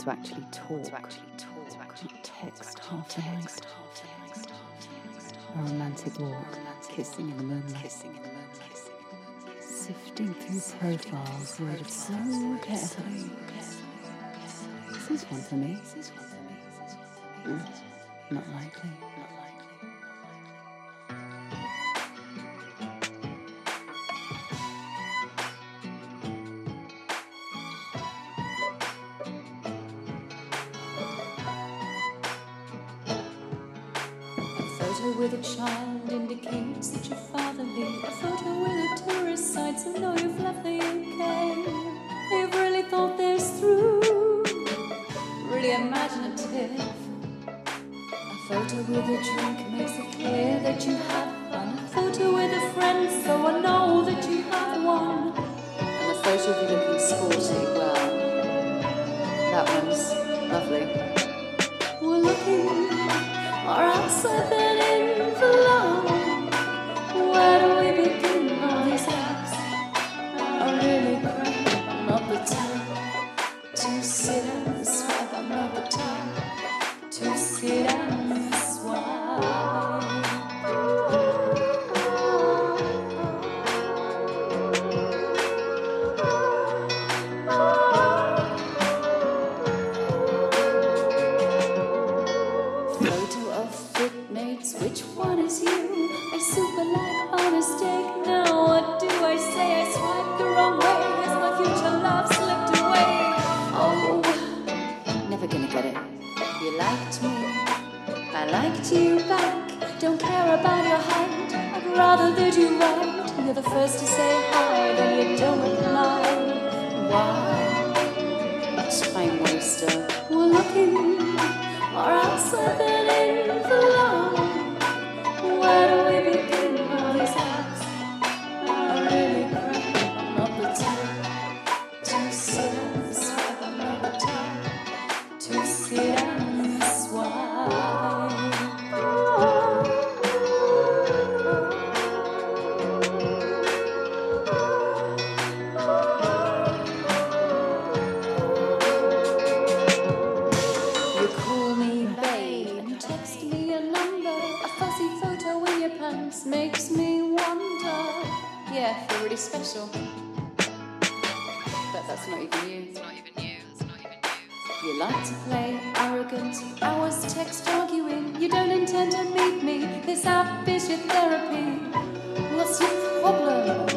to actually talk, to actually talk, to actually text half the night. A romantic walk, kissing in the moonlight, kissing in the moonlight, sifting through profiles worded so carefully. This is one for me. Mm, not likely. Photo with a child indicates that you're fatherly. A photo with a tourist site, so know you've left the UK. You've really thought this through, really imaginative. A photo with a drink makes it clear that you have which one is you? I super like on I liked you back. Don't care about your height. I'd rather that you write. You're the first to say hi, then you don't reply. Why? Text me a number. A fuzzy photo in your pants makes me wonder. Yeah, feel really special. But that's not even you. It's not even you. It's not even you. You like to play arrogant. Hours text arguing. You don't intend to meet me. This app is your therapy. What's your problem?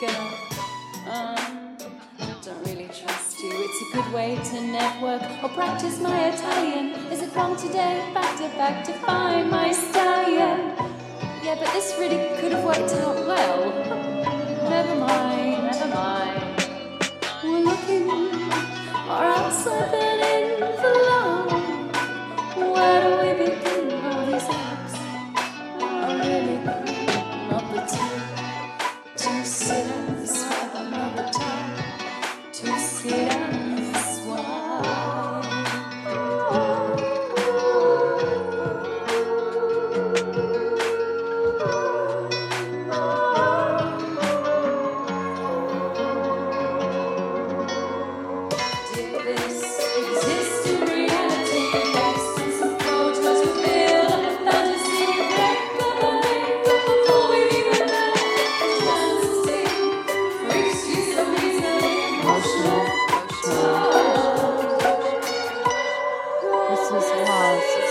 Gonna. Um, don't really trust you. It's a good way to network or practice my Italian. Is it wrong today? Back to back to find my stallion. To Jesus' house.